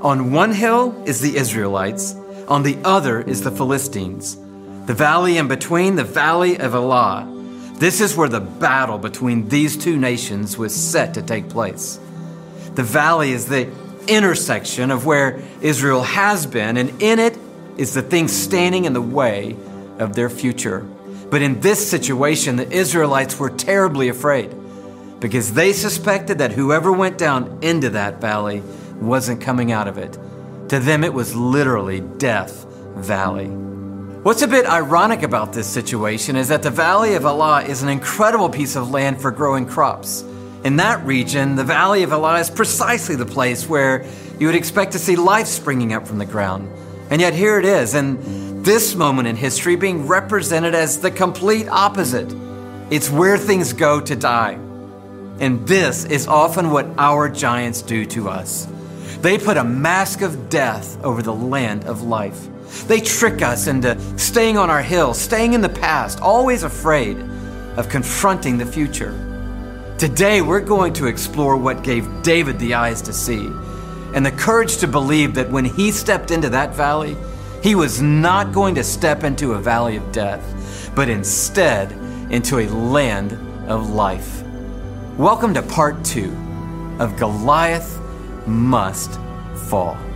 On one hill is the Israelites, on the other is the Philistines. The valley in between, the valley of Elah. This is where the battle between these two nations was set to take place. The valley is the intersection of where Israel has been, and in it is the thing standing in the way of their future. But in this situation, the Israelites were terribly afraid because they suspected that whoever went down into that valley wasn't coming out of it. To them, it was literally Death Valley. What's a bit ironic about this situation is that the Valley of Elah is an incredible piece of land for growing crops. In that region, the Valley of Elah is precisely the place where you would expect to see life springing up from the ground. And yet, here it is, and this moment in history, being represented as the complete opposite. It's where things go to die. And this is often what our giants do to us. They put a mask of death over the land of life. They trick us into staying on our hill, staying in the past, always afraid of confronting the future. Today, we're going to explore what gave David the eyes to see and the courage to believe that when he stepped into that valley, he was not going to step into a valley of death, but instead into a land of life. Welcome to part two of Goliath must fall.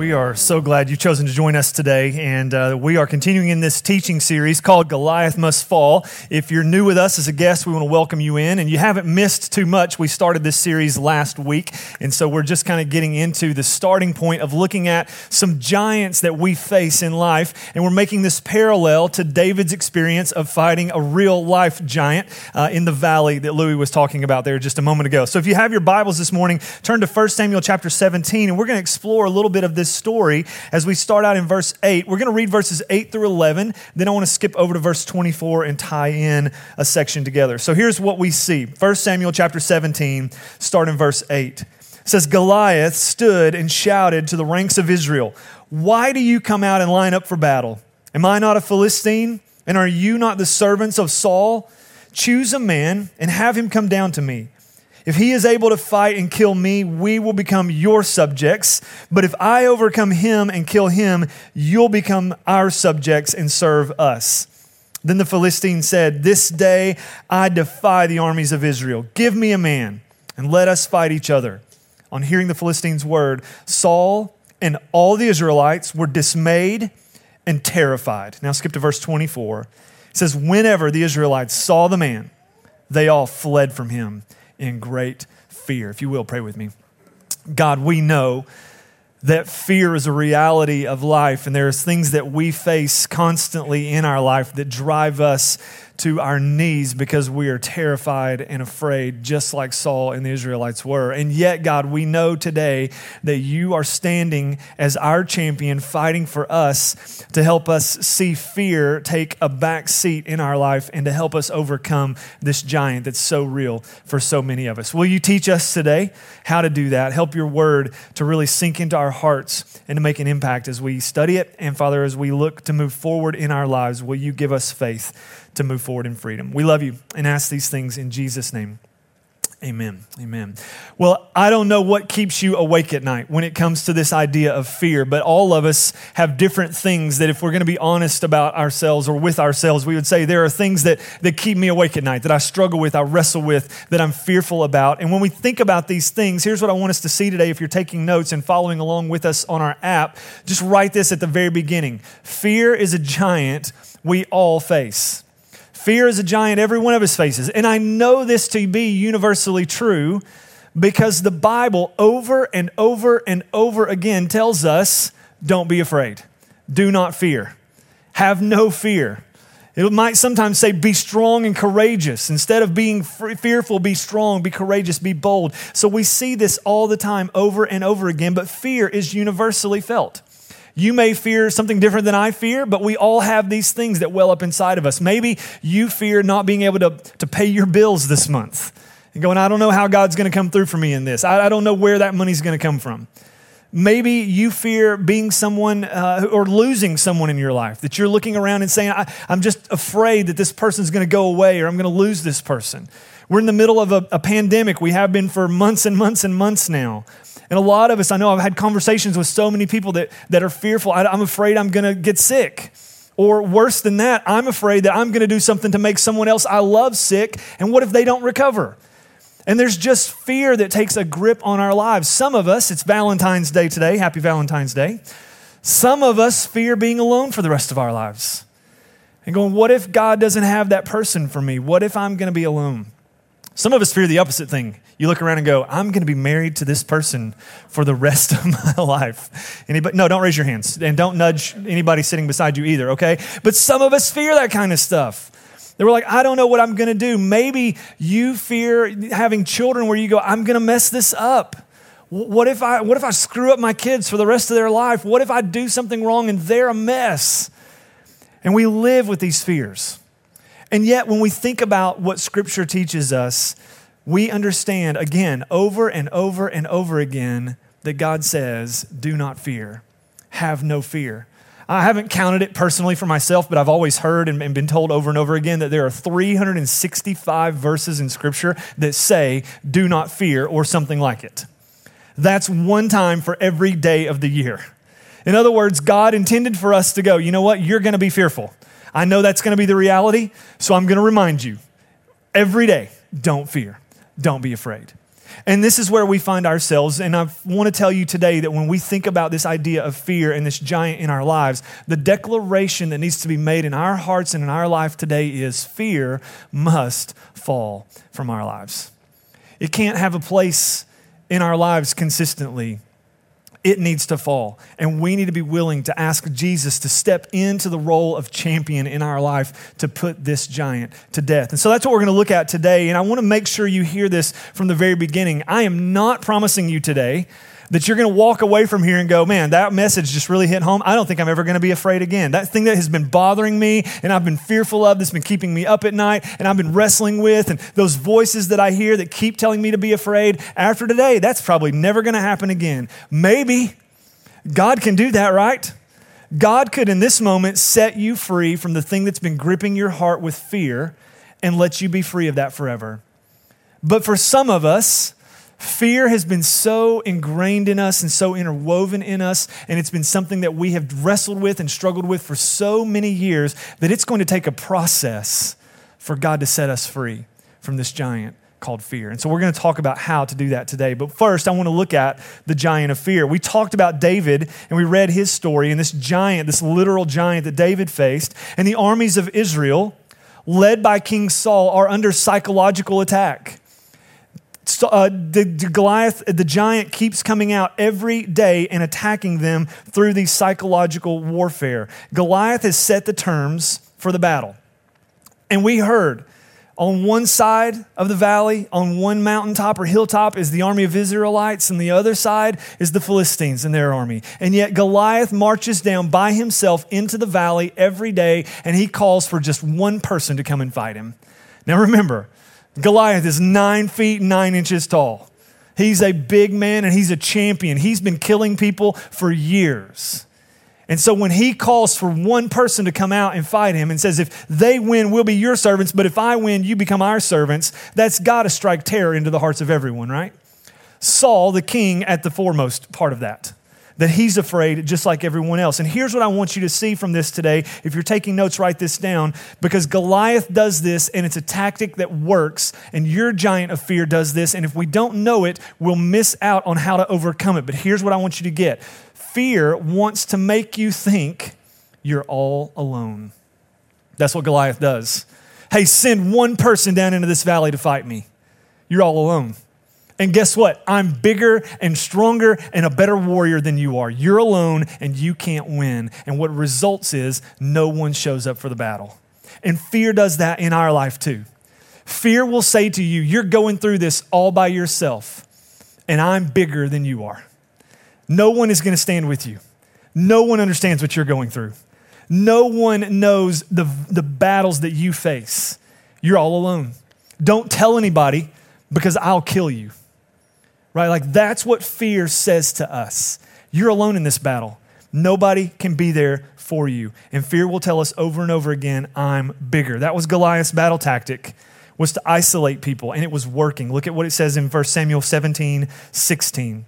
We are so glad you've chosen to join us today, and uh, we are continuing in this teaching series called Goliath Must Fall. If you're new with us as a guest, we want to welcome you in, and you haven't missed too much. We started this series last week, and so we're just kind of getting into the starting point of looking at some giants that we face in life, and we're making this parallel to David's experience of fighting a real life giant uh, in the valley that Louie was talking about there just a moment ago. So if you have your Bibles this morning, turn to 1 Samuel chapter 17, and we're going to explore a little bit of this story as we start out in verse 8. We're going to read verses 8 through 11. Then I want to skip over to verse 24 and tie in a section together. So here's what we see 1 Samuel chapter 17, start in verse 8. It says, Goliath stood and shouted to the ranks of Israel, Why do you come out and line up for battle? Am I not a Philistine? And are you not the servants of Saul? Choose a man and have him come down to me. If he is able to fight and kill me, we will become your subjects. But if I overcome him and kill him, you'll become our subjects and serve us. Then the Philistine said, This day I defy the armies of Israel. Give me a man and let us fight each other. On hearing the Philistine's word, Saul and all the Israelites were dismayed and terrified. Now skip to verse 24. It says, Whenever the Israelites saw the man, they all fled from him in great fear. If you will, pray with me. God, we know that fear is a reality of life, and there's things that we face constantly in our life that drive us to our knees because we are terrified and afraid, just like Saul and the Israelites were. And yet, God, we know today that you are standing as our champion, fighting for us to help us see fear take a back seat in our life and to help us overcome this giant that's so real for so many of us. Will you teach us today how to do that? Help your word to really sink into our hearts and to make an impact as we study it. And Father, as we look to move forward in our lives, will you give us faith? To move forward in freedom. We love you and ask these things in Jesus' name. Amen. Amen. Well, I don't know what keeps you awake at night when it comes to this idea of fear, but all of us have different things that, if we're going to be honest about ourselves or with ourselves, we would say there are things that, that keep me awake at night, that I struggle with, I wrestle with, that I'm fearful about. And when we think about these things, here's what I want us to see today. If you're taking notes and following along with us on our app, just write this at the very beginning Fear is a giant we all face. Fear is a giant every one of us faces. And I know this to be universally true because the Bible over and over and over again tells us don't be afraid, do not fear, have no fear. It might sometimes say, be strong and courageous. Instead of being fearful, be strong, be courageous, be bold. So we see this all the time over and over again, but fear is universally felt. You may fear something different than I fear, but we all have these things that well up inside of us. Maybe you fear not being able to, to pay your bills this month and going, I don't know how God's going to come through for me in this. I, I don't know where that money's going to come from. Maybe you fear being someone uh, or losing someone in your life, that you're looking around and saying, I, am just afraid that this person's going to go away or I'm going to lose this person. We're in the middle of a, a pandemic. We have been for months and months and months now. And a lot of us, I know I've had conversations with so many people that, that are fearful. I, I'm afraid I'm going to get sick. Or worse than that, I'm afraid that I'm going to do something to make someone else I love sick. And what if they don't recover? And there's just fear that takes a grip on our lives. Some of us, it's Valentine's Day today. Happy Valentine's Day. Some of us fear being alone for the rest of our lives. And going, what if God doesn't have that person for me? What if I'm going to be alone? Some of us fear the opposite thing. You look around and go, I'm going to be married to this person for the rest of my life. Anybody? No, don't raise your hands. And don't nudge anybody sitting beside you either, okay? But some of us fear that kind of stuff. They were like, I don't know what I'm going to do. Maybe you fear having children where you go, I'm going to mess this up. What if, I, what if I screw up my kids for the rest of their life? What if I do something wrong and they're a mess? And we live with these fears. And yet, when we think about what Scripture teaches us, we understand again, over and over and over again, that God says, Do not fear, have no fear. I haven't counted it personally for myself, but I've always heard and, been told over and over again that there are 365 verses in Scripture that say, do not fear, or something like it. That's one time for every day of the year. In other words, God intended for us to go, you know what? You're going to be fearful. I know that's going to be the reality, so I'm going to remind you every day don't fear, don't be afraid. And this is where we find ourselves. And I want to tell you today that when we think about this idea of fear and this giant in our lives, the declaration that needs to be made in our hearts and in our life today is fear must fall from our lives. It can't have a place in our lives consistently it needs to fall. And we need to be willing to ask Jesus to step into the role of champion in our life to put this giant to death. And so that's what we're going to look at today. And I want to make sure you hear this from the very beginning. I am not promising you today that you're going to walk away from here and go, man, that message just really hit home. I don't think I'm ever going to be afraid again. That thing that has been bothering me and I've been fearful of, that's been keeping me up at night and I've been wrestling with, and those voices that I hear that keep telling me to be afraid, after today, that's probably never going to happen again. Maybe God can do that, right? God could, in this moment, set you free from the thing that's been gripping your heart with fear and let you be free of that forever. But for some of us, Fear has been so ingrained in us and so interwoven in us, and it's been something that we have wrestled with and struggled with for so many years that it's going to take a process for God to set us free from this giant called fear. And so we're going to talk about how to do that today. But first, I want to look at the giant of fear. We talked about David and we read his story and this giant, this literal giant that David faced, and the armies of Israel, led by King Saul, are under psychological attack uh, the, the Goliath, the giant, keeps coming out every day and attacking them through these psychological warfare. Goliath has set the terms for the battle. And we heard on one side of the valley, on one mountaintop or hilltop, is the army of Israelites, and the other side is the Philistines and their army. And yet Goliath marches down by himself into the valley every day, and he calls for just one person to come and fight him. Now remember, Goliath is nine feet nine inches tall. He's a big man and he's a champion. He's been killing people for years. And so when he calls for one person to come out and fight him and says, if they win, we'll be your servants, but if I win, you become our servants, that's got to strike terror into the hearts of everyone, right? Saul, the king, at the foremost part of that that he's afraid just like everyone else. And here's what I want you to see from this today. If you're taking notes, write this down because Goliath does this and it's a tactic that works, and your giant of fear does this. And if we don't know it, we'll miss out on how to overcome it. But here's what I want you to get fear wants to make you think you're all alone. That's what Goliath does. Hey, send one person down into this valley to fight me. You're all alone. And guess what? I'm bigger and stronger and a better warrior than you are. You're alone and you can't win. And what results is no one shows up for the battle. And fear does that in our life too. Fear will say to you, You're going through this all by yourself, and I'm bigger than you are. No one is going to stand with you. No one understands what you're going through. No one knows the, the battles that you face. You're all alone. Don't tell anybody because I'll kill you. Right? Like that's what fear says to us. You're alone in this battle. Nobody can be there for you. And fear will tell us over and over again, I'm bigger. That was Goliath's battle tactic was to isolate people and it was working. Look at what it says in 1 Samuel 17, 16.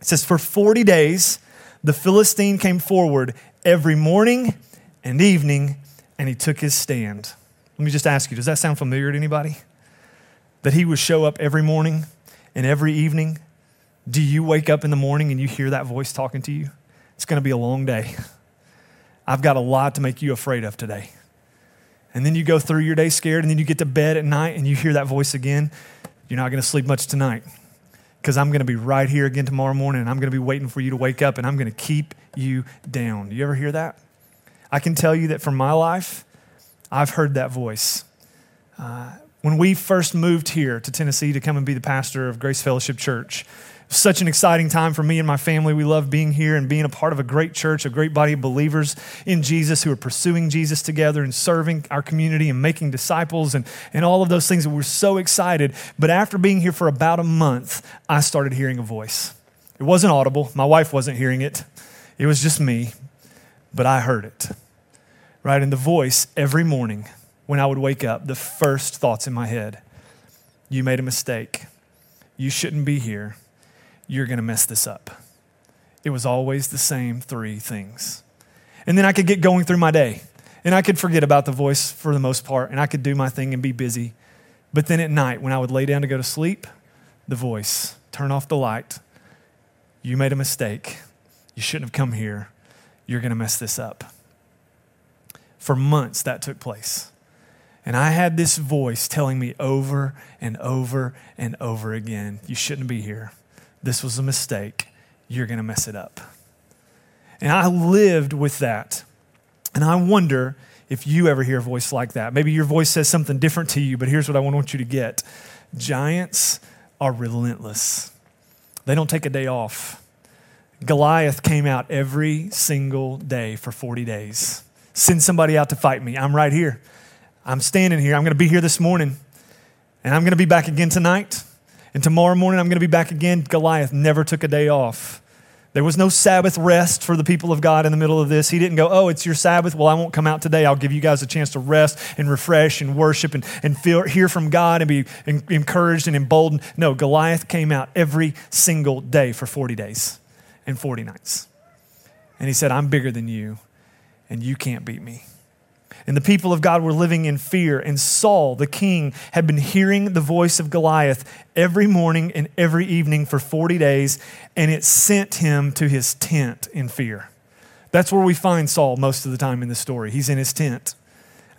It says, For 40 days, the Philistine came forward every morning and evening, and he took his stand. Let me just ask you, does that sound familiar to anybody? That he would show up every morning and every evening? Do you wake up in the morning and you hear that voice talking to you? It's going to be a long day. I've got a lot to make you afraid of today. And then you go through your day scared, and then you get to bed at night and you hear that voice again. You're not going to sleep much tonight because I'm going to be right here again tomorrow morning and I'm going to be waiting for you to wake up and I'm going to keep you down. Do you ever hear that? I can tell you that from my life, I've heard that voice. Uh, when we first moved here to Tennessee to come and be the pastor of Grace Fellowship Church, such an exciting time for me and my family. We love being here and being a part of a great church, a great body of believers in Jesus who are pursuing Jesus together and serving our community and making disciples and, and all of those things. And we're so excited. But after being here for about a month, I started hearing a voice. It wasn't audible, my wife wasn't hearing it, it was just me, but I heard it. Right? And the voice every morning when I would wake up, the first thoughts in my head you made a mistake. You shouldn't be here you're going to mess this up. It was always the same three things. And then I could get going through my day and I could forget about the voice for the most part and I could do my thing and be busy. But then at night, when I would lay down to go to sleep, the voice, turn off the light. You made a mistake. You shouldn't have come here. You're going to mess this up. For months, that took place. And I had this voice telling me over and over and over again, you shouldn't be here. This was a mistake. You're going to mess it up. And I lived with that. And I wonder if you ever hear a voice like that. Maybe your voice says something different to you, but here's what I want you to get giants are relentless, they don't take a day off. Goliath came out every single day for 40 days. Send somebody out to fight me. I'm right here. I'm standing here. I'm going to be here this morning, and I'm going to be back again tonight. And tomorrow morning, I'm going to be back again. Goliath never took a day off. There was no Sabbath rest for the people of God in the middle of this. He didn't go, Oh, it's your Sabbath. Well, I won't come out today. I'll give you guys a chance to rest and refresh and worship and, and feel, hear from God and be encouraged and emboldened. No, Goliath came out every single day for 40 days and 40 nights. And he said, I'm bigger than you, and you can't beat me. And the people of God were living in fear. And Saul, the king, had been hearing the voice of Goliath every morning and every evening for 40 days, and it sent him to his tent in fear. That's where we find Saul most of the time in the story. He's in his tent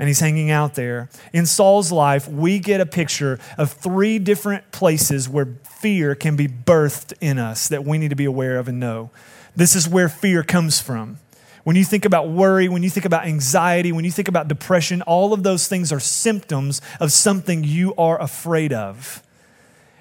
and he's hanging out there. In Saul's life, we get a picture of three different places where fear can be birthed in us that we need to be aware of and know. This is where fear comes from. When you think about worry, when you think about anxiety, when you think about depression, all of those things are symptoms of something you are afraid of.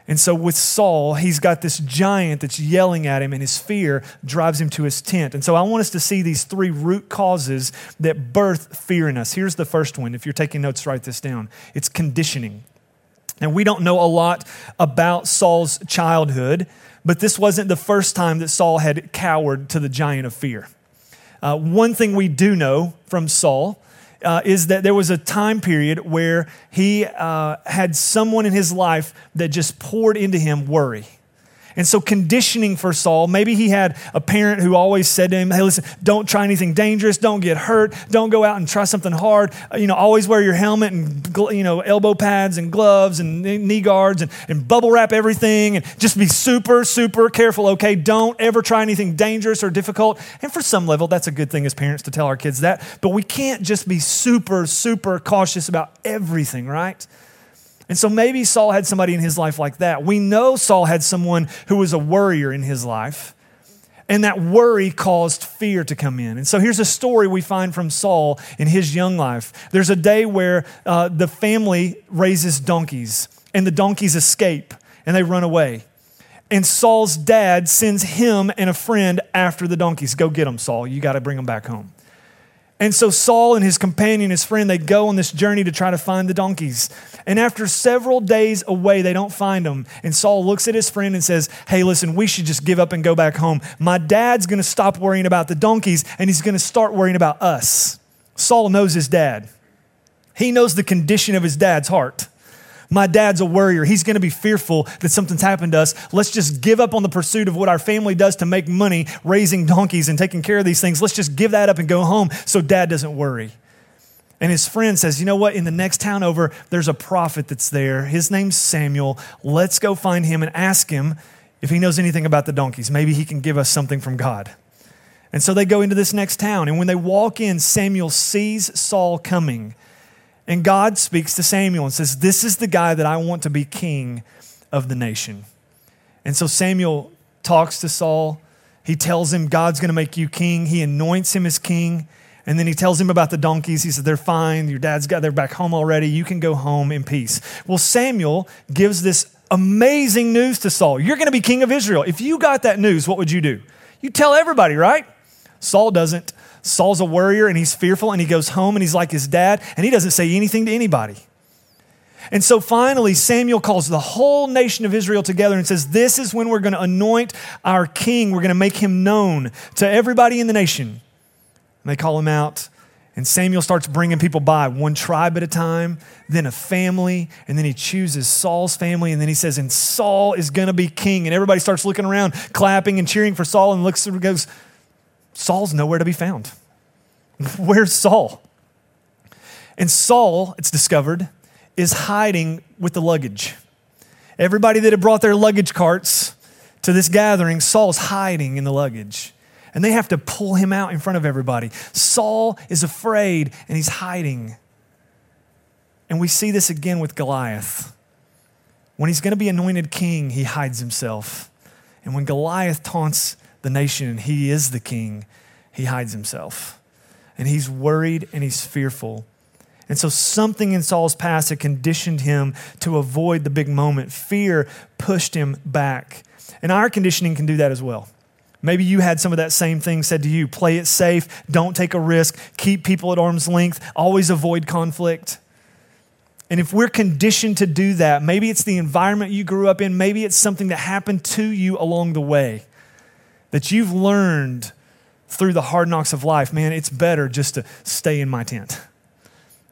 And so with Saul, he's got this giant that's yelling at him, and his fear drives him to his tent. And so I want us to see these three root causes that birth fear in us. Here's the first one. If you're taking notes, write this down it's conditioning. And we don't know a lot about Saul's childhood, but this wasn't the first time that Saul had cowered to the giant of fear. Uh, one thing we do know from Saul uh, is that there was a time period where he uh, had someone in his life that just poured into him worry. And so, conditioning for Saul, maybe he had a parent who always said to him, Hey, listen, don't try anything dangerous, don't get hurt, don't go out and try something hard. Uh, you know, always wear your helmet and, you know, elbow pads and gloves and knee guards and, and bubble wrap everything and just be super, super careful, okay? Don't ever try anything dangerous or difficult. And for some level, that's a good thing as parents to tell our kids that. But we can't just be super, super cautious about everything, right? And so maybe Saul had somebody in his life like that. We know Saul had someone who was a worrier in his life. And that worry caused fear to come in. And so here's a story we find from Saul in his young life. There's a day where uh, the family raises donkeys, and the donkeys escape and they run away. And Saul's dad sends him and a friend after the donkeys. Go get them, Saul. You got to bring them back home. And so Saul and his companion, his friend, they go on this journey to try to find the donkeys. And after several days away, they don't find them. And Saul looks at his friend and says, Hey, listen, we should just give up and go back home. My dad's going to stop worrying about the donkeys and he's going to start worrying about us. Saul knows his dad, he knows the condition of his dad's heart. My dad's a worrier. He's going to be fearful that something's happened to us. Let's just give up on the pursuit of what our family does to make money, raising donkeys and taking care of these things. Let's just give that up and go home so dad doesn't worry. And his friend says, You know what? In the next town over, there's a prophet that's there. His name's Samuel. Let's go find him and ask him if he knows anything about the donkeys. Maybe he can give us something from God. And so they go into this next town. And when they walk in, Samuel sees Saul coming. And God speaks to Samuel and says, This is the guy that I want to be king of the nation. And so Samuel talks to Saul. He tells him, God's going to make you king. He anoints him as king. And then he tells him about the donkeys. He said, They're fine. Your dad's got, they're back home already. You can go home in peace. Well, Samuel gives this amazing news to Saul. You're going to be king of Israel. If you got that news, what would you do? You tell everybody, right? Saul doesn't. Saul's a worrier and he's fearful and he goes home and he's like his dad and he doesn't say anything to anybody. And so finally, Samuel calls the whole nation of Israel together and says, This is when we're going to anoint our king. We're going to make him known to everybody in the nation. And they call him out. And Samuel starts bringing people by, one tribe at a time, then a family, and then he chooses Saul's family, and then he says, and Saul is going to be king. And everybody starts looking around, clapping and cheering for Saul, and looks and goes, Saul's nowhere to be found. Where's Saul? And Saul, it's discovered, is hiding with the luggage. Everybody that had brought their luggage carts to this gathering, Saul's hiding in the luggage. And they have to pull him out in front of everybody. Saul is afraid and he's hiding. And we see this again with Goliath. When he's going to be anointed king, he hides himself. And when Goliath taunts the nation and he is the king, he hides himself. And he's worried and he's fearful. And so something in Saul's past had conditioned him to avoid the big moment. Fear pushed him back. And our conditioning can do that as well. Maybe you had some of that same thing said to you play it safe, don't take a risk, keep people at arm's length, always avoid conflict. And if we're conditioned to do that, maybe it's the environment you grew up in, maybe it's something that happened to you along the way that you've learned through the hard knocks of life, man, it's better just to stay in my tent.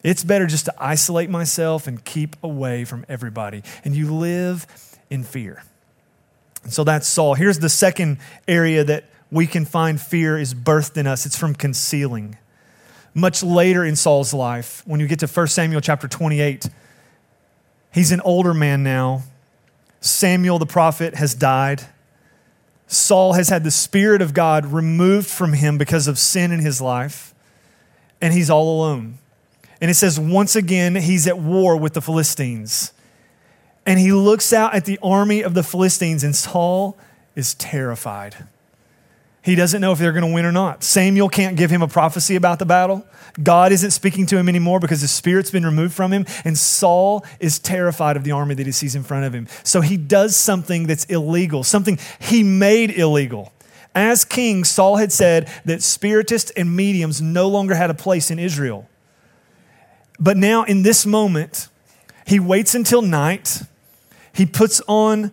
It's better just to isolate myself and keep away from everybody. And you live in fear. And so that's Saul. Here's the second area that we can find fear is birthed in us it's from concealing. Much later in Saul's life, when you get to 1 Samuel chapter 28, he's an older man now. Samuel the prophet has died. Saul has had the Spirit of God removed from him because of sin in his life, and he's all alone. And it says, once again, he's at war with the Philistines. And he looks out at the army of the Philistines, and Saul is terrified. He doesn't know if they're going to win or not. Samuel can't give him a prophecy about the battle. God isn't speaking to him anymore because the spirit's been removed from him. And Saul is terrified of the army that he sees in front of him. So he does something that's illegal, something he made illegal. As king, Saul had said that spiritists and mediums no longer had a place in Israel. But now, in this moment, he waits until night. He puts on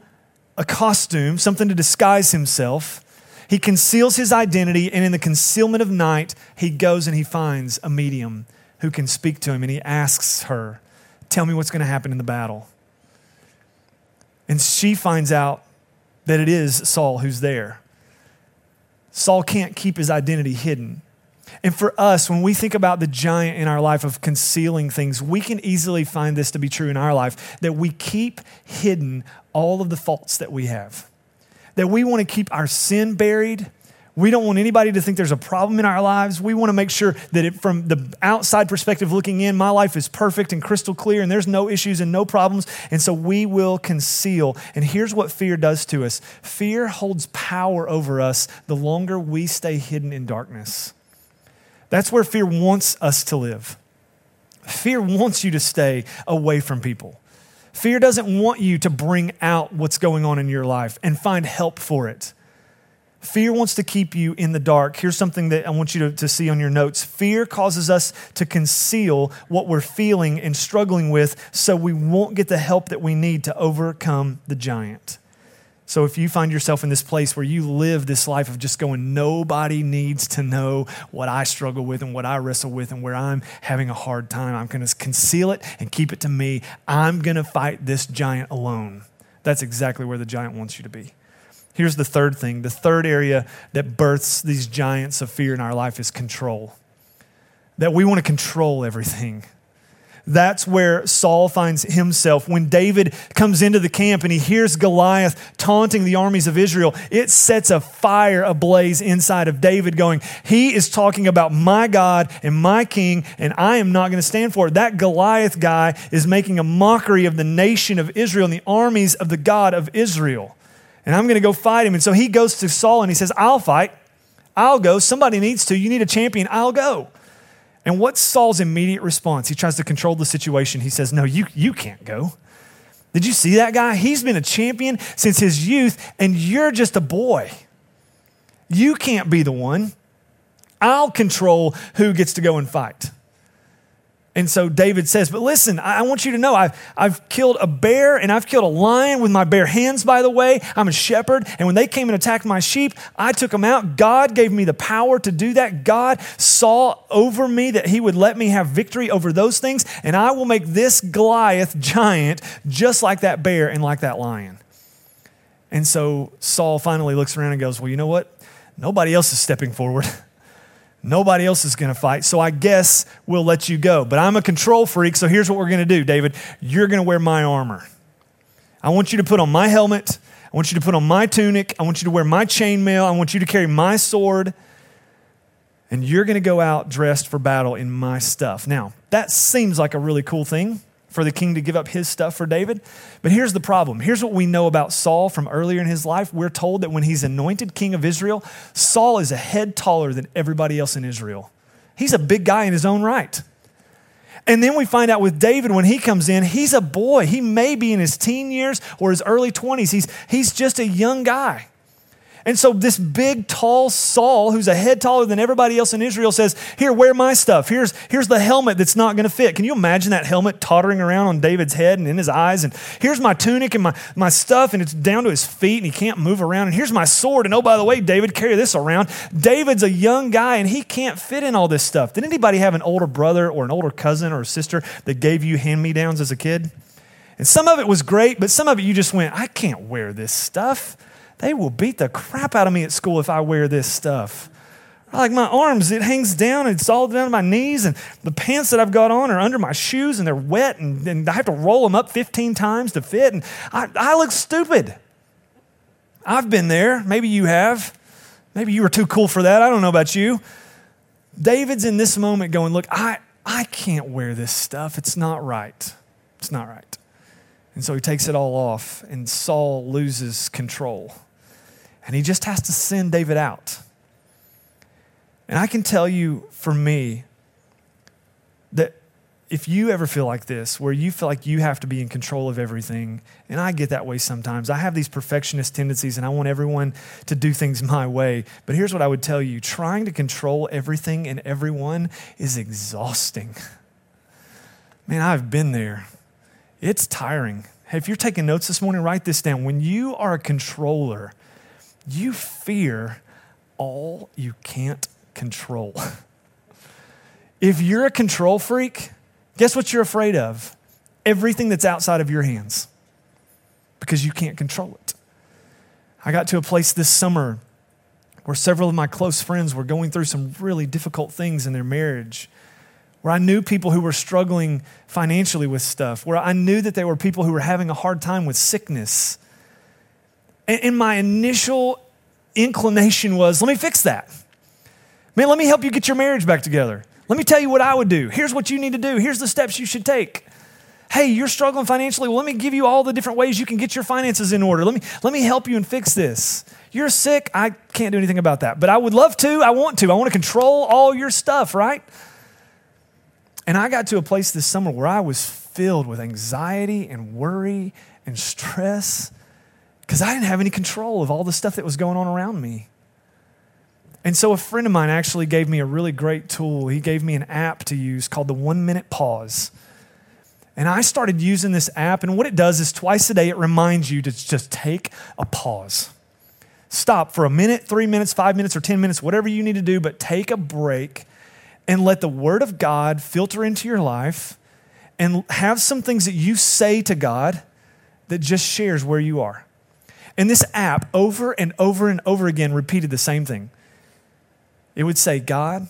a costume, something to disguise himself. He conceals his identity, and in the concealment of night, he goes and he finds a medium who can speak to him, and he asks her, Tell me what's going to happen in the battle. And she finds out that it is Saul who's there. Saul can't keep his identity hidden. And for us, when we think about the giant in our life of concealing things, we can easily find this to be true in our life that we keep hidden all of the faults that we have that we want to keep our sin buried. We don't want anybody to think there's a problem in our lives. We want to make sure that it, from the outside perspective looking in, my life is perfect and crystal clear and there's no issues and no problems. And so we will conceal. And here's what fear does to us fear holds power over us the longer we stay hidden in darkness. That's where fear wants us to live. Fear wants you to stay away from people. Fear doesn't want you to bring out what's going on in your life and find help for it. Fear wants to keep you in the dark. Here's something that I want you to, to see on your notes. Fear causes us to conceal what we're feeling and struggling with so we won't get the help that we need to overcome the giant. So if you find yourself in this place where you live this life of just going, nobody needs to know what I struggle with and what I wrestle with and where I'm having a hard time, I'm going to conceal it and keep it to me. I'm going to fight this giant alone. That's exactly where the giant wants you to be. Here's the third thing the third area that births these giants of fear in our life is control. That we want to control everything. That's where Saul finds himself. When David comes into the camp and he hears Goliath taunting the armies of Israel, it sets a fire ablaze inside of David, going, He is talking about my God and my king, and I am not going to stand for it. That Goliath guy is making a mockery of the nation of Israel and the armies of the God of Israel. And I'm going to go fight him. And so he goes to Saul and he says, I'll fight. I'll go. Somebody needs to. You need a champion. I'll go. And what's Saul's immediate response? He tries to control the situation. He says, No, you, you can't go. Did you see that guy? He's been a champion since his youth, and you're just a boy. You can't be the one. I'll control who gets to go and fight. And so David says, But listen, I want you to know I've, I've killed a bear and I've killed a lion with my bare hands, by the way. I'm a shepherd. And when they came and attacked my sheep, I took them out. God gave me the power to do that. God saw over me that He would let me have victory over those things. And I will make this Goliath giant just like that bear and like that lion. And so Saul finally looks around and goes, Well, you know what? Nobody else is stepping forward. Nobody else is going to fight, so I guess we'll let you go. But I'm a control freak, so here's what we're going to do, David. You're going to wear my armor. I want you to put on my helmet. I want you to put on my tunic. I want you to wear my chainmail. I want you to carry my sword. And you're going to go out dressed for battle in my stuff. Now, that seems like a really cool thing for the king to give up his stuff for David. But here's the problem. Here's what we know about Saul from earlier in his life. We're told that when he's anointed king of Israel, Saul is a head taller than everybody else in Israel. He's a big guy in his own right. And then we find out with David when he comes in, he's a boy. He may be in his teen years or his early 20s. He's, he's just a young guy. And so this big, tall Saul, who's a head taller than everybody else in Israel, says, Here, wear my stuff. Here's, here's the helmet that's not going to fit. Can you imagine that helmet tottering around on David's head and in his eyes? And here's my tunic and my, my stuff, and it's down to his feet, and he can't move around. And here's my sword. And oh, by the way, David, carry this around. David's a young guy, and he can't fit in all this stuff. Did anybody have an older brother or an older cousin or a sister that gave you hand me downs as a kid? And some of it was great, but some of it you just went, I can't wear this stuff. They will beat the crap out of me at school if I wear this stuff. Like my arms, it hangs down, and it's all down to my knees, and the pants that I've got on are under my shoes and they're wet, and, and I have to roll them up 15 times to fit, and I, I look stupid. I've been there. Maybe you have. Maybe you were too cool for that. I don't know about you. David's in this moment going, Look, I, I can't wear this stuff. It's not right. It's not right. And so he takes it all off, and Saul loses control. And he just has to send David out. And I can tell you for me that if you ever feel like this, where you feel like you have to be in control of everything, and I get that way sometimes, I have these perfectionist tendencies and I want everyone to do things my way. But here's what I would tell you trying to control everything and everyone is exhausting. Man, I've been there. It's tiring. Hey, if you're taking notes this morning, write this down. When you are a controller, you fear all you can't control. if you're a control freak, guess what you're afraid of? Everything that's outside of your hands because you can't control it. I got to a place this summer where several of my close friends were going through some really difficult things in their marriage where I knew people who were struggling financially with stuff, where I knew that there were people who were having a hard time with sickness. And, my initial inclination was let me fix that. Man, let me help you get your marriage back together. Let me tell you what I would do. Here's what you need to do. Here's the steps you should take. Hey, you're struggling financially. Well, let me give you all the different ways you can get your finances in order. Let me, let me help you and fix this. You're sick. I can't do anything about that. But I would love to. I want to. I want to control all your stuff, right? And I got to a place this summer where I was filled with anxiety and worry and stress because I didn't have any control of all the stuff that was going on around me. And so a friend of mine actually gave me a really great tool. He gave me an app to use called the One Minute Pause. And I started using this app, and what it does is twice a day it reminds you to just take a pause. Stop for a minute, three minutes, five minutes, or 10 minutes, whatever you need to do, but take a break and let the Word of God filter into your life and have some things that you say to God that just shares where you are. And this app, over and over and over again, repeated the same thing. It would say, God,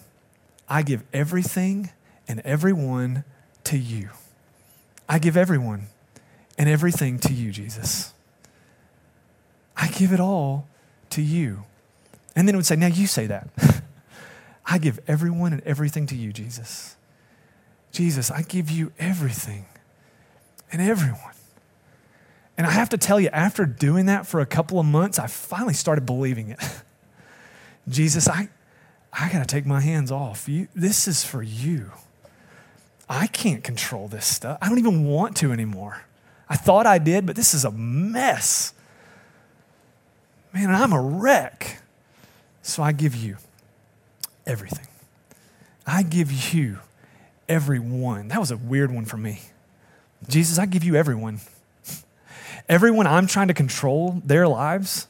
I give everything and everyone to you. I give everyone and everything to you, Jesus. I give it all to you. And then it would say, Now you say that. I give everyone and everything to you, Jesus. Jesus, I give you everything and everyone. And I have to tell you, after doing that for a couple of months, I finally started believing it. Jesus, I, I got to take my hands off. You, this is for you. I can't control this stuff. I don't even want to anymore. I thought I did, but this is a mess. Man, I'm a wreck. So I give you everything. I give you everyone. That was a weird one for me. Jesus, I give you everyone. Everyone I'm trying to control their lives,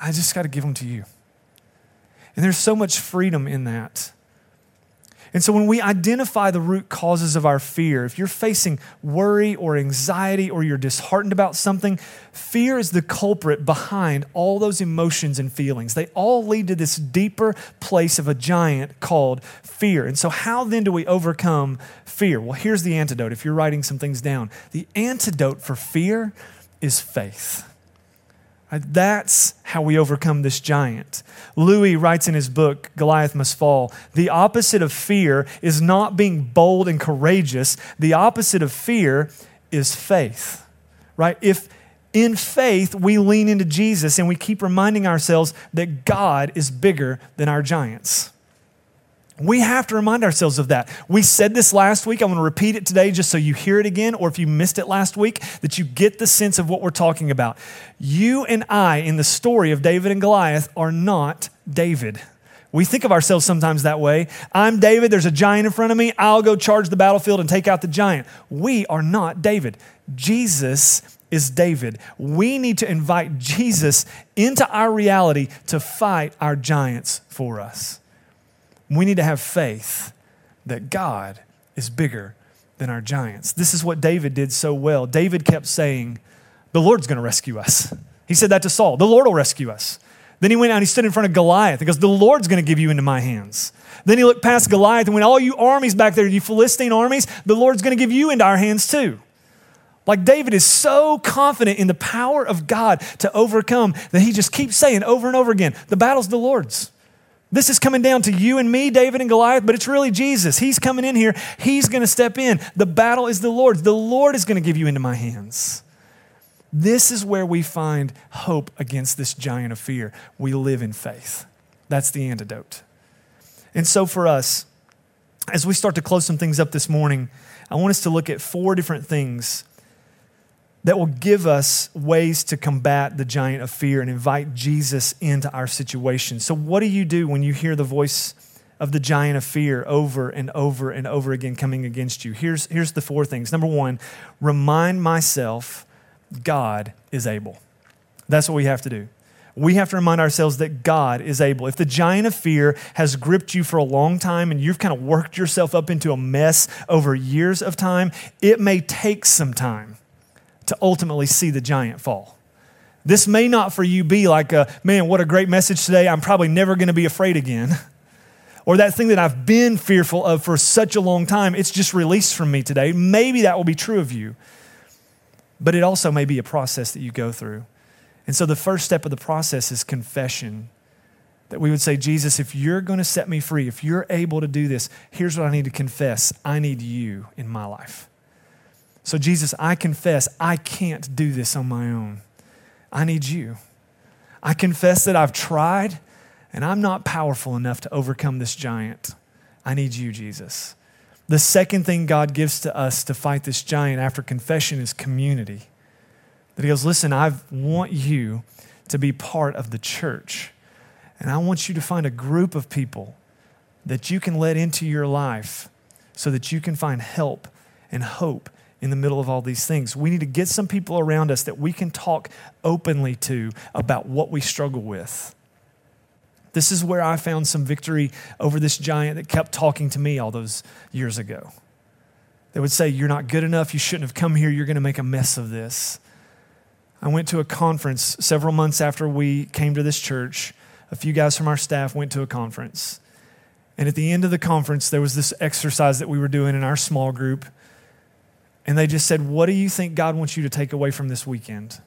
I just got to give them to you. And there's so much freedom in that. And so, when we identify the root causes of our fear, if you're facing worry or anxiety or you're disheartened about something, fear is the culprit behind all those emotions and feelings. They all lead to this deeper place of a giant called fear. And so, how then do we overcome fear? Well, here's the antidote if you're writing some things down. The antidote for fear is faith. Uh, that's how we overcome this giant. Louie writes in his book, Goliath Must Fall the opposite of fear is not being bold and courageous, the opposite of fear is faith, right? If in faith we lean into Jesus and we keep reminding ourselves that God is bigger than our giants. We have to remind ourselves of that. We said this last week. I'm going to repeat it today just so you hear it again, or if you missed it last week, that you get the sense of what we're talking about. You and I, in the story of David and Goliath, are not David. We think of ourselves sometimes that way. I'm David, there's a giant in front of me, I'll go charge the battlefield and take out the giant. We are not David. Jesus is David. We need to invite Jesus into our reality to fight our giants for us. We need to have faith that God is bigger than our giants. This is what David did so well. David kept saying, The Lord's going to rescue us. He said that to Saul, The Lord will rescue us. Then he went out and he stood in front of Goliath and goes, The Lord's going to give you into my hands. Then he looked past Goliath and went, All you armies back there, you Philistine armies, the Lord's going to give you into our hands too. Like David is so confident in the power of God to overcome that he just keeps saying over and over again, The battle's the Lord's. This is coming down to you and me, David and Goliath, but it's really Jesus. He's coming in here. He's going to step in. The battle is the Lord's. The Lord is going to give you into my hands. This is where we find hope against this giant of fear. We live in faith. That's the antidote. And so for us, as we start to close some things up this morning, I want us to look at four different things that will give us ways to combat the giant of fear and invite Jesus into our situation. So, what do you do when you hear the voice of the giant of fear over and over and over again coming against you? Here's, here's the four things. Number one, remind myself God is able. That's what we have to do. We have to remind ourselves that God is able. If the giant of fear has gripped you for a long time and you've kind of worked yourself up into a mess over years of time, it may take some time to ultimately see the giant fall. This may not for you be like, a, man, what a great message today. I'm probably never going to be afraid again. Or that thing that I've been fearful of for such a long time, it's just released from me today. Maybe that will be true of you. But it also may be a process that you go through. And so the first step of the process is confession. That we would say, Jesus, if you're going to set me free, if you're able to do this, here's what I need to confess I need you in my life. So, Jesus, I confess I can't do this on my own. I need you. I confess that I've tried and I'm not powerful enough to overcome this giant. I need you, Jesus. The second thing God gives to us to fight this giant after confession is community. That He goes, Listen, I want you to be part of the church. And I want you to find a group of people that you can let into your life so that you can find help and hope in the middle of all these things. We need to get some people around us that we can talk openly to about what we struggle with. This is where I found some victory over this giant that kept talking to me all those years ago. They would say, You're not good enough. You shouldn't have come here. You're going to make a mess of this. I went to a conference several months after we came to this church. A few guys from our staff went to a conference. And at the end of the conference, there was this exercise that we were doing in our small group. And they just said, What do you think God wants you to take away from this weekend?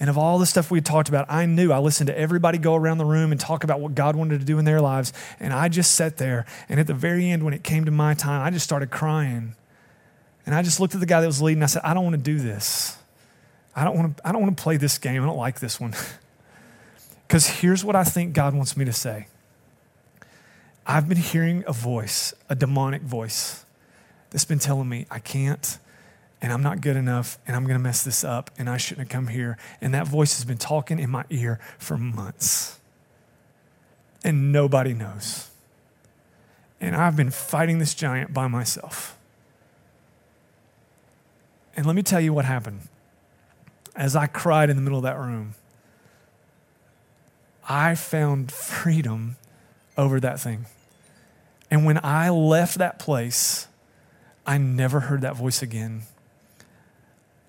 And of all the stuff we talked about, I knew I listened to everybody go around the room and talk about what God wanted to do in their lives. And I just sat there. And at the very end, when it came to my time, I just started crying. And I just looked at the guy that was leading. I said, I don't want to do this. I don't want to, I don't want to play this game. I don't like this one. Because here's what I think God wants me to say I've been hearing a voice, a demonic voice, that's been telling me I can't, and I'm not good enough and I'm going to mess this up and I shouldn't have come here. And that voice has been talking in my ear for months. And nobody knows. And I've been fighting this giant by myself. And let me tell you what happened. As I cried in the middle of that room, I found freedom over that thing. And when I left that place, I never heard that voice again.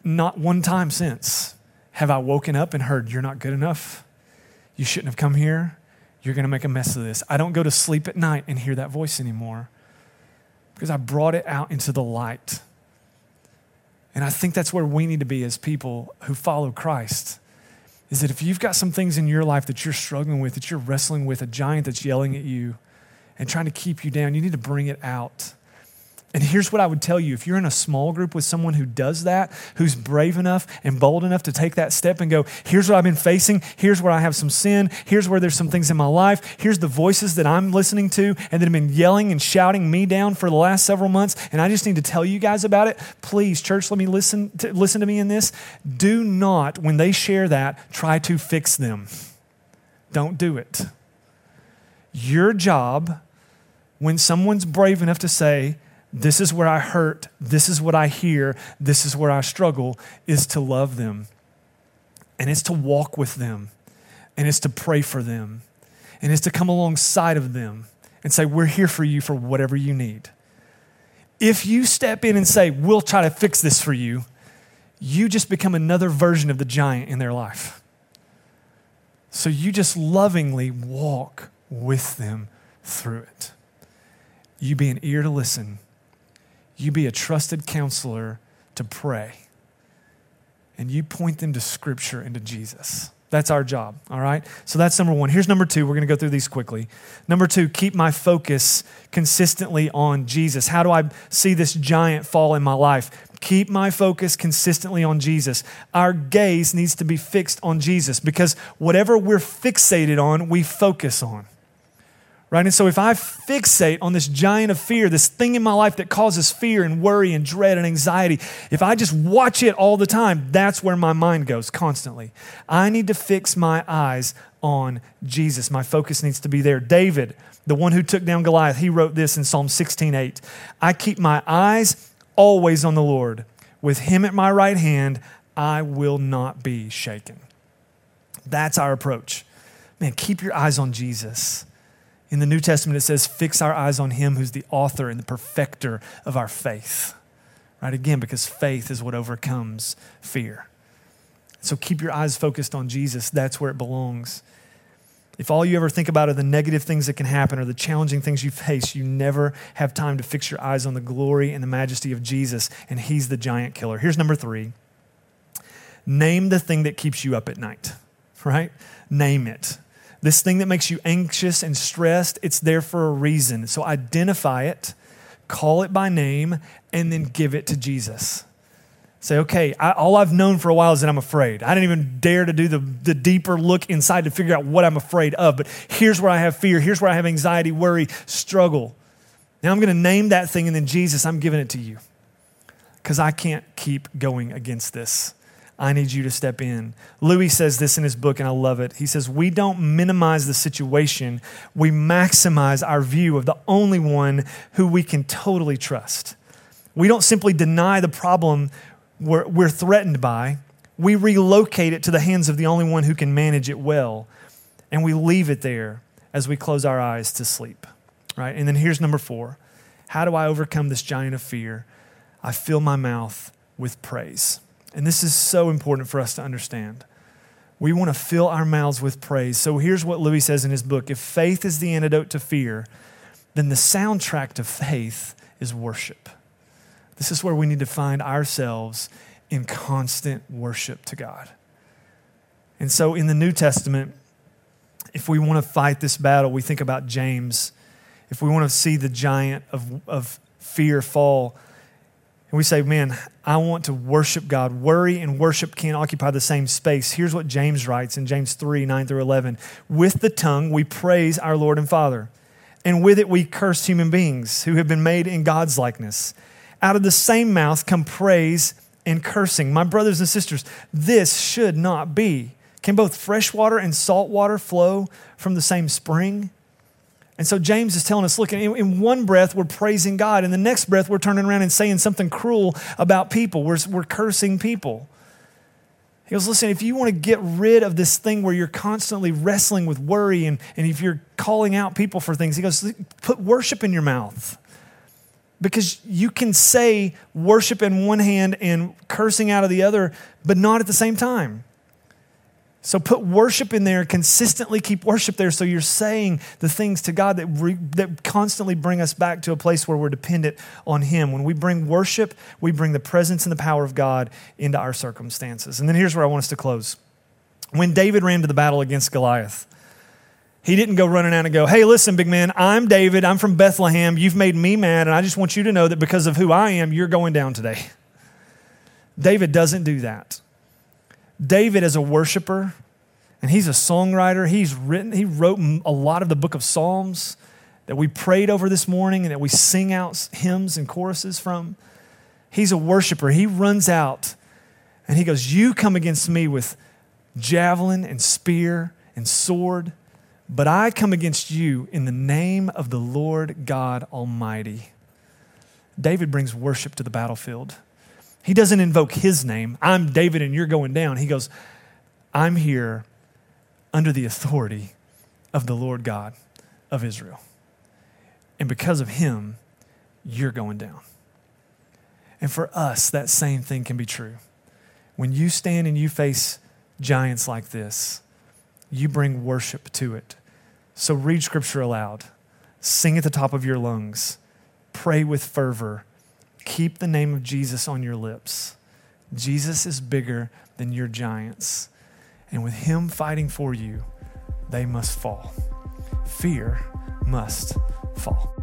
Not one time since have I woken up and heard, You're not good enough. You shouldn't have come here. You're going to make a mess of this. I don't go to sleep at night and hear that voice anymore because I brought it out into the light. And I think that's where we need to be as people who follow Christ. Is that if you've got some things in your life that you're struggling with, that you're wrestling with, a giant that's yelling at you and trying to keep you down, you need to bring it out. And here's what I would tell you if you're in a small group with someone who does that, who's brave enough and bold enough to take that step and go, here's what I've been facing, here's where I have some sin, here's where there's some things in my life, here's the voices that I'm listening to and that have been yelling and shouting me down for the last several months, and I just need to tell you guys about it. Please, church, let me listen to, listen to me in this. Do not, when they share that, try to fix them. Don't do it. Your job, when someone's brave enough to say, this is where I hurt, this is what I hear, this is where I struggle, is to love them. And it's to walk with them. And it's to pray for them. And it's to come alongside of them and say, We're here for you for whatever you need. If you step in and say, We'll try to fix this for you, you just become another version of the giant in their life. So you just lovingly walk with them through it. You be an ear to listen you be a trusted counselor to pray. And you point them to Scripture and to Jesus. That's our job, all right? So that's number one. Here's number two. We're going to go through these quickly. Number two, keep my focus consistently on Jesus. How do I see this giant fall in my life? Keep my focus consistently on Jesus. Our gaze needs to be fixed on Jesus because whatever we're fixated on, we focus on right? And so if I fixate on this giant of fear, this thing in my life that causes fear and worry and dread and anxiety, if I just watch it all the time, that's where my mind goes constantly. I need to fix my eyes on Jesus. My focus needs to be there. David, the one who took down Goliath, he wrote this in Psalm 16:8. I keep my eyes always on the Lord. With him at my right hand, I will not be shaken. That's our approach. Man, keep your eyes on Jesus. In the New Testament, it says, fix our eyes on him who's the author and the perfecter of our faith. Right? Again, because faith is what overcomes fear. So keep your eyes focused on Jesus. That's where it belongs. If all you ever think about are the negative things that can happen or the challenging things you face, you never have time to fix your eyes on the glory and the majesty of Jesus, and He's the giant killer. Here's number three name the thing that keeps you up at night, right? Name it. This thing that makes you anxious and stressed, it's there for a reason. So identify it, call it by name, and then give it to Jesus. Say, okay, I, all I've known for a while is that I'm afraid. I didn't even dare to do the, the deeper look inside to figure out what I'm afraid of. But here's where I have fear. Here's where I have anxiety, worry, struggle. Now I'm going to name that thing, and then Jesus, I'm giving it to you because I can't keep going against this. I need you to step in. Louie says this in his book, and I love it. He says, We don't minimize the situation, we maximize our view of the only one who we can totally trust. We don't simply deny the problem we're, we're threatened by, we relocate it to the hands of the only one who can manage it well, and we leave it there as we close our eyes to sleep. Right? And then here's number four How do I overcome this giant of fear? I fill my mouth with praise. And this is so important for us to understand. We want to fill our mouths with praise. So here's what Louie says in his book If faith is the antidote to fear, then the soundtrack to faith is worship. This is where we need to find ourselves in constant worship to God. And so in the New Testament, if we want to fight this battle, we think about James. If we want to see the giant of, of fear fall, and we say, man, I want to worship God. Worry and worship can't occupy the same space. Here's what James writes in James 3 9 through 11. With the tongue, we praise our Lord and Father, and with it, we curse human beings who have been made in God's likeness. Out of the same mouth come praise and cursing. My brothers and sisters, this should not be. Can both fresh water and salt water flow from the same spring? And so James is telling us look, in, one breath, we're praising God. In the next breath, we're turning around and saying something cruel about people. We're, we're cursing people. He goes, listen, if you want to get rid of this thing where you're constantly wrestling with worry and, and if you're calling out people for things, he goes, put worship in your mouth. Because you can say worship in one hand and cursing out of the other, but not at the same time. So put worship in there, consistently keep worship there so you're saying the things to God that, re, that constantly bring us back to a place where we're dependent on Him. When we bring worship, we bring the presence and the power of God into our circumstances. And then here's where I want us to close. When David ran to the battle against Goliath, he didn't go running out and go, Hey, listen, big man, I'm David. I'm from Bethlehem. You've made me mad, and I just want you to know that because of who I am, you're going down today. David doesn't do that. David as a worshiper, and he's a songwriter. He's written, he wrote a lot of the book of Psalms that we prayed over this morning and that we sing out hymns and choruses from. He's a worshiper. He runs out and he goes, You come against me with javelin and spear and sword, but I come against you in the name of the Lord God Almighty. David brings worship to the battlefield. He doesn't invoke his name. I'm David and you're going down. He goes, I'm here under the authority of the Lord God of Israel. And because of him, you're going down. And for us, that same thing can be true. When you stand and you face giants like this, you bring worship to it. So read scripture aloud, sing at the top of your lungs, pray with fervor Keep the name of Jesus on your lips. Jesus is bigger than your giants. And with him fighting for you, they must fall. Fear must fall.